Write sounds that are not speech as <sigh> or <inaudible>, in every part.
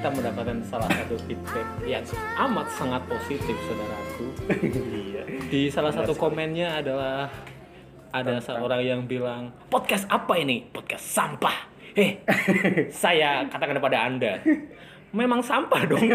kita mendapatkan salah satu feedback yang amat sangat positif saudaraku. Iya. Di salah satu komennya adalah ada seorang yang bilang podcast apa ini? Podcast sampah. Eh, saya katakan kepada anda, memang sampah dong.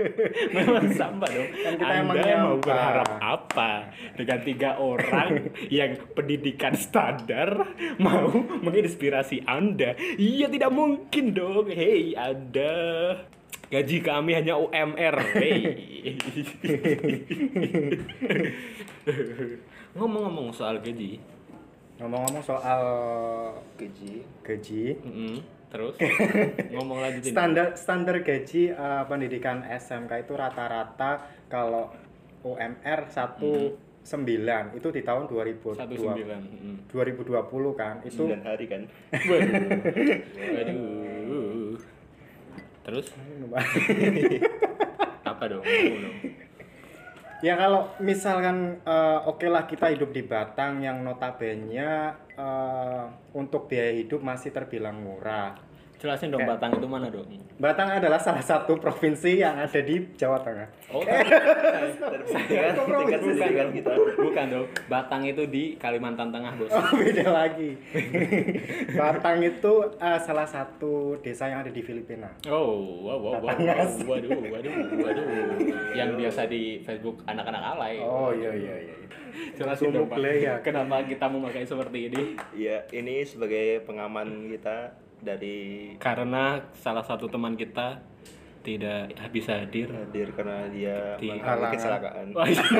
<laughs> memang sampah dong. Kan kita anda emang mau berharap apa dengan tiga orang <laughs> yang pendidikan standar mau menginspirasi anda? Iya tidak mungkin dong. Hei anda. Gaji kami hanya UMR. Hei. <laughs> Ngomong-ngomong soal gaji, Ngomong-ngomong soal Gaji. gaji, mm, terus <laughs> ngomong lanjutin. standar standar gaji eh, pendidikan SMK itu rata-rata kalau UMR 19 itu di tahun 2020 satu sembilan. Mm. 2020 kan itu 9 hari kan. <laughs> Waduh. Waduh. Terus <laughs> apa dong? Ya kalau misalkan eh, oke lah kita hidup di Batang yang notabene eh, untuk biaya hidup masih terbilang murah Jelasin dong Kayak- Batang itu mana dong? Batang adalah salah satu provinsi yang ada di Jawa Tengah Oh, Terpusatkan tingkat pendidikan kita. bukan dong. Batang itu di Kalimantan Tengah, Bos. Oh beda lagi. Batang itu eh, salah satu desa yang ada di Filipina. Oh, wow, wow, wow, Batangas. wow, waduh, waduh, waduh. Yang biasa di Facebook anak-anak alay. Oh iya iya iya. Jelasin dong, Pak. Ya. Kenapa kita memakai seperti ini? Iya, ini sebagai pengaman kita dari Karena salah satu teman kita tidak bisa hadir. hadir karena dia Di mengalami kecelakaan. Wah, iya. <laughs>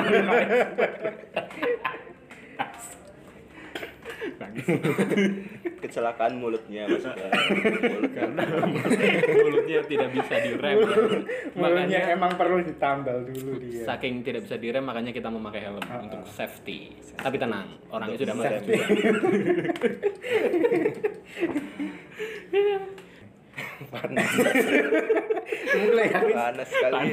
Bagus. <laughs> Kecelakaan mulutnya maksudnya. <laughs> Mulut Karena mulutnya tidak bisa direm. Mulutnya Makanya emang perlu ditambal dulu dia. saking tidak bisa direm makanya kita memakai helm Ah, untuk ah. safety. Tapi tenang, orangnya Untuk sudah mati juga. panas. Mulai. Panas sekali.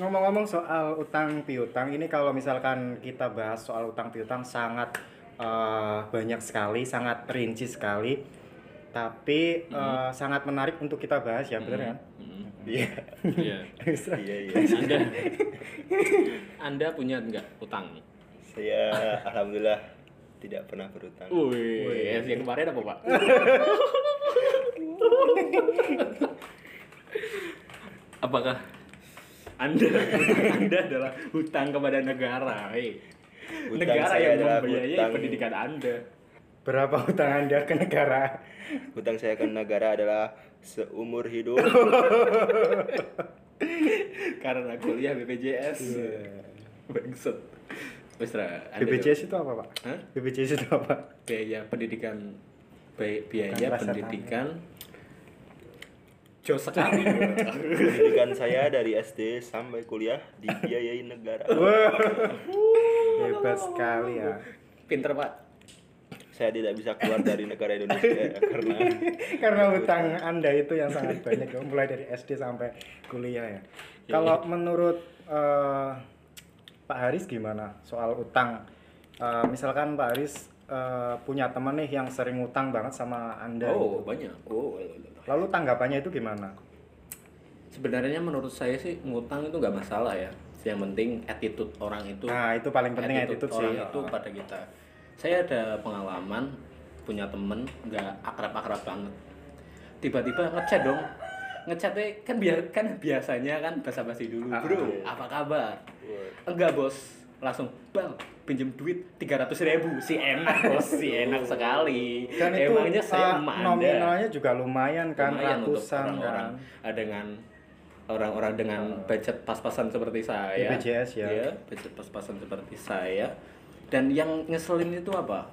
Ngomong-ngomong soal utang piutang ini kalau misalkan kita bahas soal utang piutang sangat eh, banyak sekali, sangat rinci sekali. Tapi eh, sangat menarik untuk kita bahas ya, bener kan? Mm, Iya. Iya. <laughs> Iya, iya. Anda <laughs> Anda punya enggak utang? Saya alhamdulillah tidak pernah berutang. Wih, yang kemarin apa, Pak? <laughs> Apakah Anda Anda adalah hutang kepada negara? Hei. Hutang negara saya yang adalah membiayai hutang- pendidikan Anda. Berapa utang Anda ke negara? Hutang saya ke negara adalah seumur hidup. <laughs> Karena kuliah BPJS. Iya. Bangsat. Anda BPJS itu apa, Pak? Hah? BPJS itu apa? Biaya pendidikan bi- biaya pendidikan Jauh sekali. Pendidikan saya dari SD sampai kuliah dibiayai negara. Hebat sekali ya. Pinter, Pak. Saya tidak bisa keluar dari negara Indonesia <laughs> karena Karena utang Anda itu yang sangat banyak ya, mulai dari SD sampai kuliah ya. Kalau menurut eh, Pak Haris gimana soal utang? Eh, misalkan Pak Haris eh, punya teman nih yang sering utang banget sama Anda. Oh, gitu. banyak. Oh, Lalu tanggapannya itu gimana? sebenarnya menurut saya sih ngutang itu nggak masalah ya. Yang penting attitude orang itu Nah, itu paling penting attitude, sih. orang itu pada kita. Saya ada pengalaman punya temen nggak akrab-akrab banget. Tiba-tiba ngechat dong. Ngechatnya kan biar kan biasanya kan basa-basi dulu, Ah, bro. iya. Apa kabar? Enggak bos, langsung bang pinjem duit tiga ratus ribu si enak bos si enak sekali Dan itu emangnya saya eh, emak Anda. nominalnya juga lumayan kan, Lumayan untuk ratusan orang-orang kan. dengan orang-orang dengan budget pas-pasan seperti saya. BPJS ya. Iya, budget pas-pasan seperti saya. Dan yang ngeselin itu apa?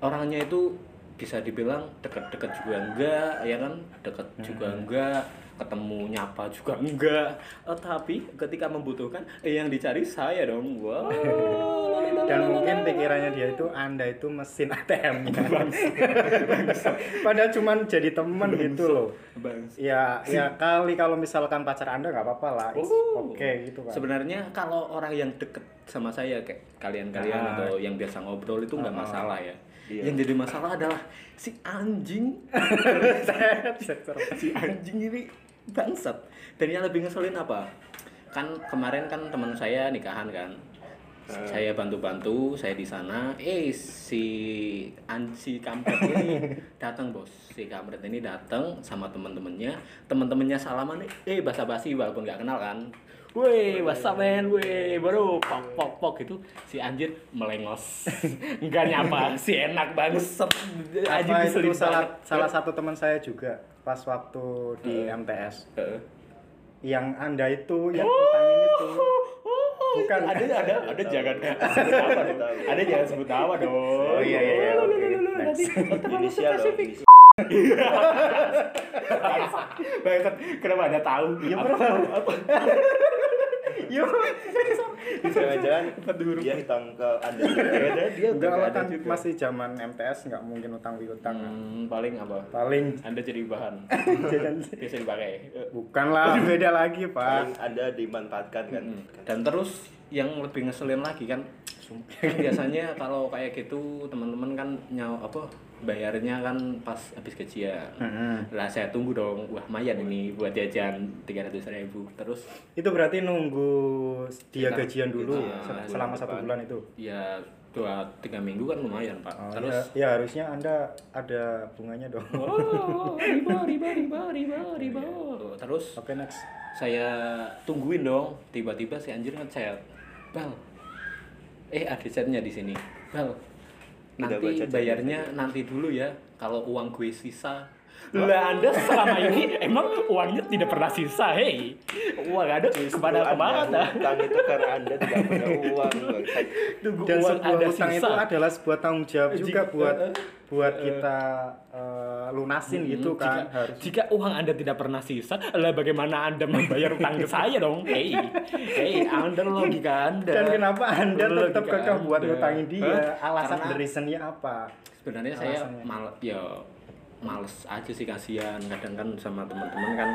Orangnya itu bisa dibilang deket-deket juga enggak ya kan? Deket juga enggak ketemu nyapa juga enggak Eh, tapi ketika membutuhkan eh, yang dicari saya dong wow <laughs> Dan mungkin pikirannya dia itu Anda itu mesin ATM-nya. <laughs> Padahal cuman jadi temen gitu loh. Bangsa. Ya, ya kali kalau misalkan pacar Anda nggak apa-apa lah. It's Oh. Oke gitu kan. Sebenarnya kalau orang yang deket sama saya kayak kalian-kalian Ah. atau yang biasa ngobrol itu nggak ah. masalah ya. Iya. Yang jadi masalah adalah si anjing <laughs> si anjing ini bangsat. Dan yang lebih ngeselin apa? Kan kemarin kan teman saya nikahan kan. Ah. Saya bantu-bantu, saya di sana. Eh si an si kampret ini <laughs> datang bos. Si kampret ini datang sama teman-temannya. Teman-temannya salaman. Eh basa-basi walaupun nggak kenal kan. Weh, what's up man? Weh, baru pok pok pok itu si anjir melengos. <laughs> Enggak nyapa, si enak banget. Anjing apa itu salah banget. salah satu teman saya juga pas waktu di Heeh. MTS Heeh. yang anda itu yang utangin itu Bukan. ada ada ada jangan. Ada jangan sebut nama dong. Oh, iya, iya, iya, oke. Dong. inisial. <laughs> Banget. Kenapa ada tahu? Apa- pernah. Yuk. Jangan-jangan dia hitang ke anda. <laughs> Ada dia Enggak udah lah ada kan juga. masih zaman MTS nggak mungkin utang piutang kan. Hmm, paling apa? Paling Anda jadi bahan. <laughs> jangan Biasa dipakai. bukan lah <laughs> beda lagi Paling pak. anda dimanfaatkan kan. Mm. Dan terus yang lebih ngeselin lagi kan kan biasanya kalau kayak gitu teman-teman kan nyaw apa bayarnya kan pas habis gajian. Mm-mm. lah saya tunggu dong. Wah mayan ini buat jajan tiga ratus ribu. Terus Itu berarti nunggu dia Sekitar- gajian dulu Iya, se- bulan selama satu bulan itu. ya dua tiga minggu kan lumayan pak. Oh, terus ya, ya harusnya anda ada bunganya dong. oh riba riba riba riba riba. Terus Oke next. saya tungguin dong. Tiba-tiba si anjir ngechat. Bal eh ada chatnya di sini. Bal nanti baca bayarnya nanti dulu ya kalau uang gue sisa. Lah anda selama ini emang uangnya tidak pernah sisa hei. Uang ada kepada Anda ke mana. Utang itu karena anda tidak punya uang. tunggu Dan uang sebuah ada utang itu sisa. adalah sebuah tanggung jawab juga buat eh, buat eh, kita eh, lunasin Hmm, gitu kan jika, harus. jika uang anda tidak pernah sisa lah bagaimana anda membayar utang ke saya dong hei hei anda logika anda Dan kenapa anda tetap kekeh buat ngutangin dia? Hah? Alasan Karena- the reasonnya apa? sebenarnya saya mal ya males aja sih kasihan kadang kan sama teman-teman kan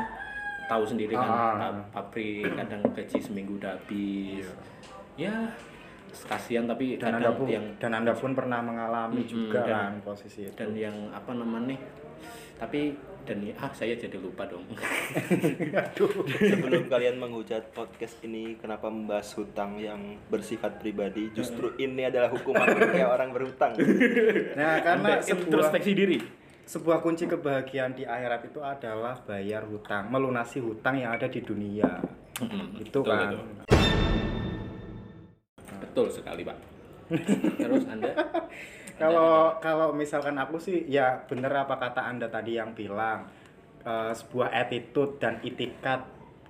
tahu sendiri kan Ah. pa- pabrik kadang gaji seminggu udah habis ya kasihan tapi Dan anda pun yang dan anda pun pernah mengalami Mm-mm, juga dan- kan posisi itu. dan yang apa namanya tapi dan ya, ah saya jadi lupa dong <laughs> <laughs> Sebelum kalian menghujat podcast ini kenapa membahas hutang yang bersifat pribadi, justru ini adalah hukuman <laughs> ketika orang berhutang. Nah, karena sebuah introspeksi diri sebuah kunci kebahagiaan di akhirat itu adalah bayar hutang, melunasi hutang yang ada di dunia. Itu betul, kan. betul. Betul sekali pak <laughs> terus anda <laughs> Kalau kalau misalkan aku sih ya bener apa kata Anda tadi yang bilang eh, sebuah attitude dan itikat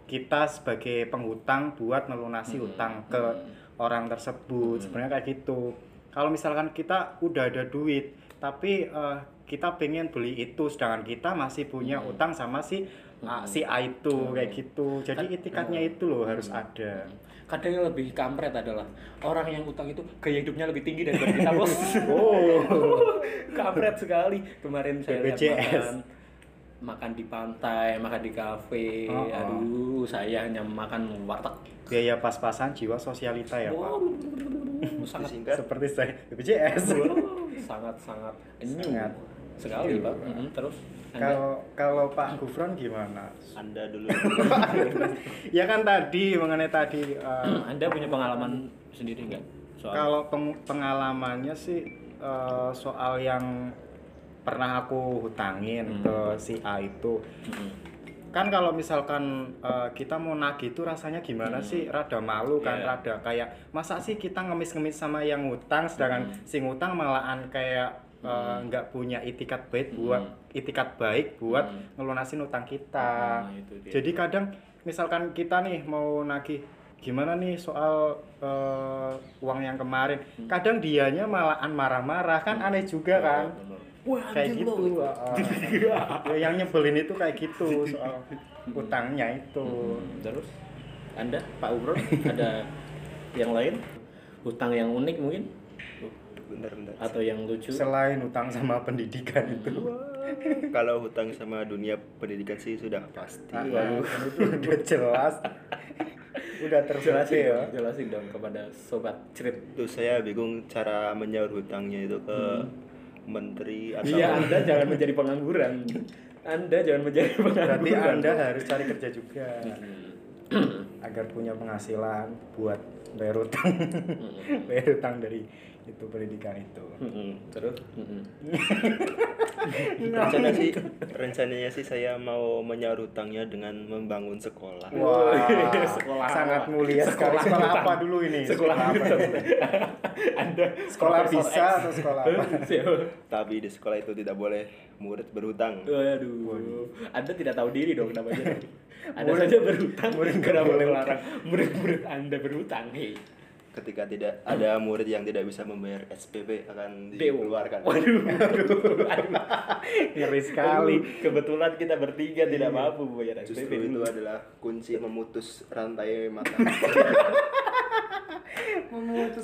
kita sebagai penghutang buat melunasi Hmm, hutang ke hmm. orang tersebut. Sebenarnya kayak gitu. Kalau misalkan kita udah ada duit tapi eh, kita pengen beli itu sedangkan kita masih punya Hmm. utang sama si ah, si A itu kayak gitu. Jadi Kan- itikatnya hmm. itu loh harus ada. kadang yang lebih kampret adalah orang yang utang itu gaya hidupnya lebih tinggi daripada kita <laughs> bos Oh. <laughs> kampret sekali kemarin saya BPJS. makan makan di pantai makan di kafe Oh, oh. aduh saya hanya makan warteg Biaya pas-pasan jiwa sosialita ya, Pak. Wow, sangat Seperti saya BPJS. <laughs> sangat sangat new Sangat. Sekali New. pak Mm, terus Anda? Kalau kalau Pak Gufron gimana? Anda dulu. <laughs> ya kan tadi mengenai tadi eh, <clears throat> anda punya pengalaman sendiri nggak soal kalau peng- pengalamannya sih eh, soal yang pernah aku hutangin Hmm. ke si A itu Mm, kan kalau misalkan eh, kita mau nagih itu rasanya gimana Hmm. sih rada malu kan Iya. rada kayak masa sih kita ngemis-ngemis sama yang ngutang sedangkan Hmm. si ngutang malahan kayak eh, Hmm. nggak punya itikat baik Hmm. buat itikat baik buat Hmm. ngelunasin utang kita Nah, itu dia. jadi kadang misalkan kita nih mau nagih gimana nih soal eh, uang yang kemarin Hmm. kadang dianya malahan marah-marah kan aneh juga kan. Wah, kayak gitu uh, <laughs> ya, yang nyebelin itu kayak gitu soal utangnya itu Hmm, Terus Anda Pak Ubron ada yang lain? Hutang yang unik mungkin Bentar, bentar. atau yang lucu? selain utang sama pendidikan itu Kalau hutang sama dunia pendidikan sih sudah pasti. Ah, itu udah jelas udah terbukti ya jelasin dong kepada sobat cerit. Terus saya bingung cara menyaur hutangnya itu ke menteri atau Iya, Anda jangan menjadi pengangguran. Anda jangan menjadi pengangguran. berarti anda harus cari kerja juga Hmm. Agar punya penghasilan buat bayar utang <laughs> bayar utang dari itu pendidikan itu. Terus? <laughs> rencana sih rencananya sih saya mau menyaur hutangnya dengan membangun sekolah. Wah, Sekolah sangat apa? mulia. Sekolah Sekolah apa dulu ini? Sekolah apa? utang. Anda Sekolah bisa X. atau sekolah apa? <laughs> Tapi di sekolah itu tidak boleh murid berhutang. Waduh, Anda tidak tahu diri dong namanya. <laughs> Anda Murid- saja berhutang, murid kenapa boleh melarang murid-murid Anda berhutang? Hei, Ketika tidak ada murid yang tidak bisa membayar SPP akan dikeluarkan. Waduh, aduh, <laughs> aduh. Ngeri sekali. Aduh, Kebetulan kita bertiga tidak mampu bayar Justru SPP itu dulu. adalah kunci memutus rantai mata. <laughs> Memutus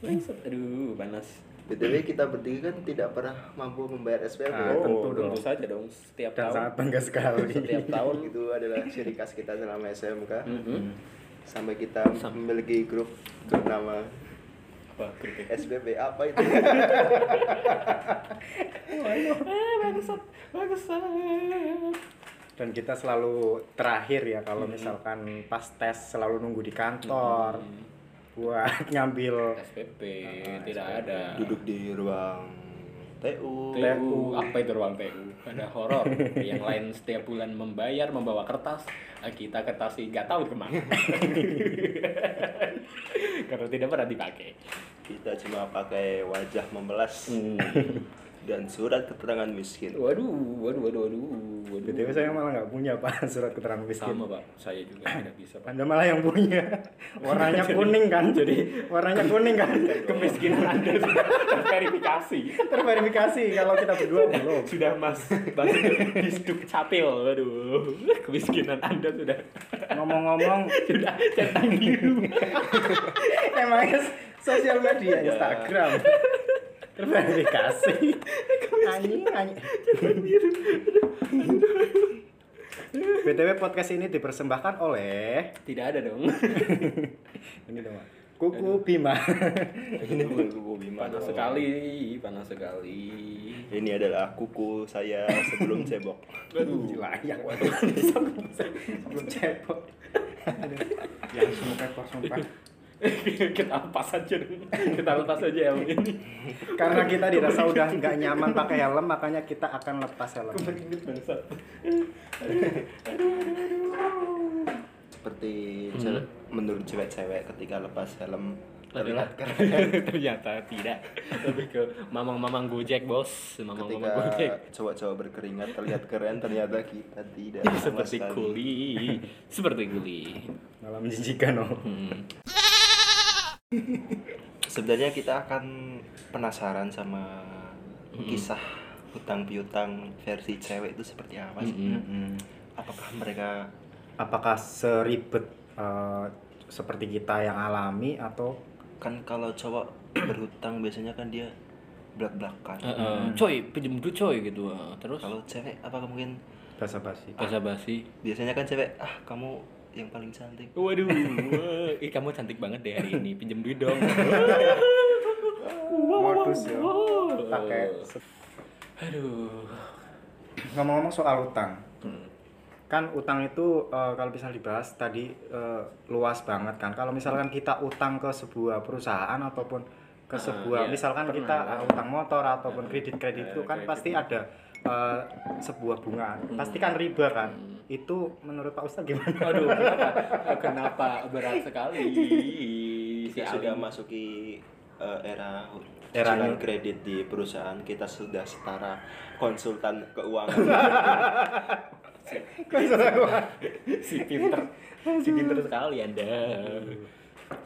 bangsat. Aduh, panas. BTW kita bertiga kan tidak pernah mampu membayar SPP. Ah, Oh, tentu tentu, dong. saja dong. Setiap Dan tahun, sangat bangga sekali. setiap tahun. itu adalah ciri khas kita selama SMK. Mm-mm. Sampai kita memiliki grup bernama Apa grupnya? SPP apa itu? Eh, bangsat, bangsat. Dan kita selalu terakhir ya kalau misalkan pas tes selalu nunggu di kantor buat <laughs> ngambil SPP tidak ada. Duduk di ruang TU. TU apa itu ruang TU ada horor. Yang lain setiap bulan membayar membawa kertas. Eh, kita kertas sih nggak tahu ke mana. <laughs> Karena tidak pernah dipakai. Kita cuma pakai wajah membelas dan surat keterangan miskin. waduh waduh waduh waduh waduh BTW saya malah nggak punya pak <laughs> surat keterangan miskin. sama pak saya juga <clears throat> tidak bisa pak Anda malah yang punya. <laughs> Warnanya kuning kan? Jadi warnanya kuning kan? <laughs> kemiskinan anda sudah terverifikasi Terverifikasi kalau kita berdua belum. sudah mas mas disduk capil waduh kemiskinan anda sudah Ngomong-ngomong, sudah centang biru emangnya sosial media Ya. Terverifikasi. Anjing, anjing. BTW podcast ini dipersembahkan oleh tidak ada dong <laughs> ini dong. Kuku Bima. Ini bukan kuku Bima. panas dong. sekali panas sekali Ini adalah kuku saya sebelum cebok. Waduh, <laughs> Layak. waduh, Belum cepot. Yang pepor sumpah. <laughs> kita lepas aja dong. Kita lepas aja helm ini. Karena kita dirasa udah nggak nyaman pakai helm, makanya kita akan lepas helm. Bangsat. Seperti cewek, menurut cewek-cewek ketika lepas helm <laughs> ternyata tidak. Lebih ke mamang-mamang Gojek, Bos. Mamang-mamang ketika Gojek. cowok-cowok berkeringat terlihat keren ternyata kita tidak <laughs> Seperti kuli. Seperti kuli. Malah menjijikan oh. Hmm. Sebenarnya kita akan penasaran sama kisah hutang piutang versi cewek itu seperti apa sih? Mm-mm. Apakah mereka Apakah seribet eh, seperti kita yang alami atau kan kalau cowok <clears throat> berhutang biasanya kan dia belak-belakan. Eh, eh, coy, pinjem dulu coy gitu. Terus Kalau cewek apakah mungkin basa-basi? bahasa basi. biasanya kan cewek ah kamu yang paling cantik. Waduh, wah, <laughs> ih kamu cantik banget deh hari ini. Pinjem duit dong. <laughs> Modus ya. Pakai Aduh. ngomong-ngomong soal utang. Hmm. Kan utang itu eh, kalau bisa dibahas tadi eh, luas banget kan. Kalau misalkan kita utang ke sebuah perusahaan ataupun ke Ah, sebuah iya. misalkan Pernah. kita eh, utang motor ataupun kredit-kredit itu Eh, kan kredit. pasti ada eh, sebuah bunga. Pasti kan riba kan. Hmm. Itu menurut Pak Ustadz gimana? Aduh, <laughs> kenapa? Kenapa berat sekali si Kita sudah masuki uh, era cicilan kredit di perusahaan kita sudah setara konsultan keuangan. <laughs> si pinter, si pinter sekali anda.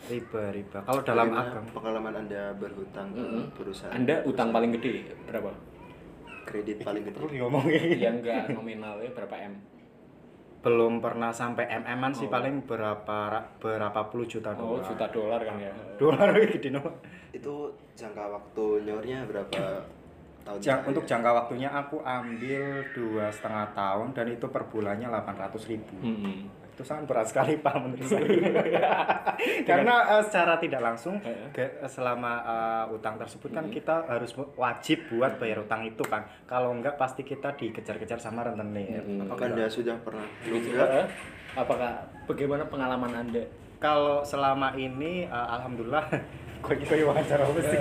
riba, riba. Kalau dalam agama pengalaman anda berhutang ke Mm-mm. perusahaan? Anda utang paling gede berapa? kredit paling gede. ngomongin Yang enggak nominalnya berapa m? Belum pernah sampai mm-an sih Oh. paling berapa ra- berapa puluh juta Oh, dolar. juta dolar kan ya. <laughs> dolar gede no. Itu jangka waktu nyaurnya berapa tahun? Jang- untuk jangka waktunya aku ambil dua setengah tahun dan itu per bulannya 800 ribu Hmm. Itu sangat berat sekali <laughs> pak menurut saya <laughs> karena eh, secara tidak langsung Heeh. ge- selama eh, utang tersebut kan kita harus wajib buat bayar utang itu kan kalau enggak pasti kita dikejar-kejar sama rentenir. Apakah Anda sudah pernah Gitu. juga? Eh, Apakah bagaimana pengalaman Anda? kalau selama ini eh, alhamdulillah <laughs> kok gitu wawancara apa sih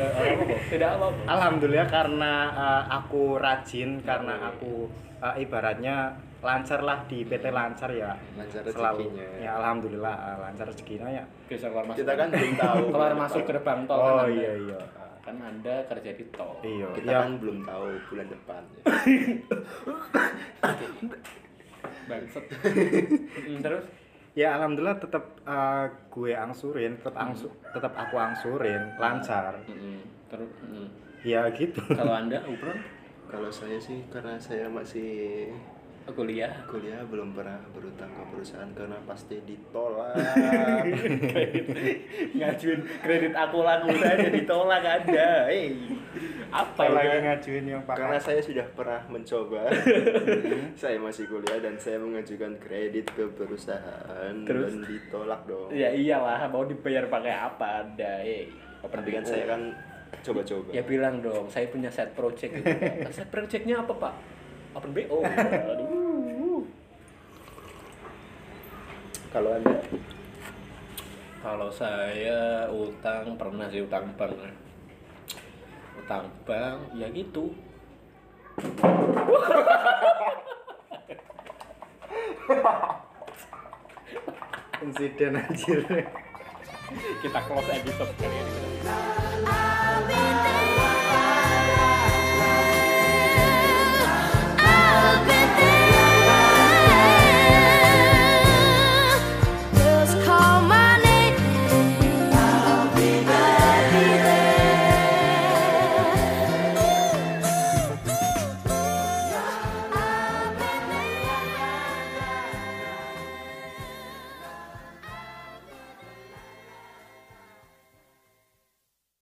Tidak apa-apa. Alhamdulillah karena eh, aku rajin karena iya. aku eh, ibaratnya lancar lah di PT lancar ya Lancar selalu rezekinya. ya alhamdulillah eh, lancar rezekinya ya Bisa keluar masuk. Kita kan belum tahu. <laughs> keluar masuk depan. gerbang tol oh kan Anda. iya iya Kan Anda kerja di tol. iya Kita ya kan belum tahu bulan depan. <laughs> Mm, Terus ya alhamdulillah tetap eh, gue angsurin tetap angsu tetap aku angsurin lancar Mm-mm. terus mm. ya gitu kalau <laughs> Anda Upron Kalau saya sih karena saya masih kuliah kuliah belum pernah berutang ke perusahaan karena pasti ditolak. <laughs> ngajuin kredit aku laku saja ditolak ada. Hey. Apa Kalau lagi ya? ngajuin yang pakai karena saya sudah pernah mencoba. <laughs> <laughs> saya masih kuliah dan saya mengajukan kredit ke perusahaan Terus? dan ditolak dong. Ya iyalah mau dibayar pakai apa ada. Hey. Tapi kan saya kan coba-coba. Ya bilang dong, saya punya set project gitu. <laughs> Set projectnya apa pak? Open BO. Kalau anda Kalau saya utang pernah sih utang bank. Utang bank ya gitu. insiden anjir Kita close episode kali ini. Tình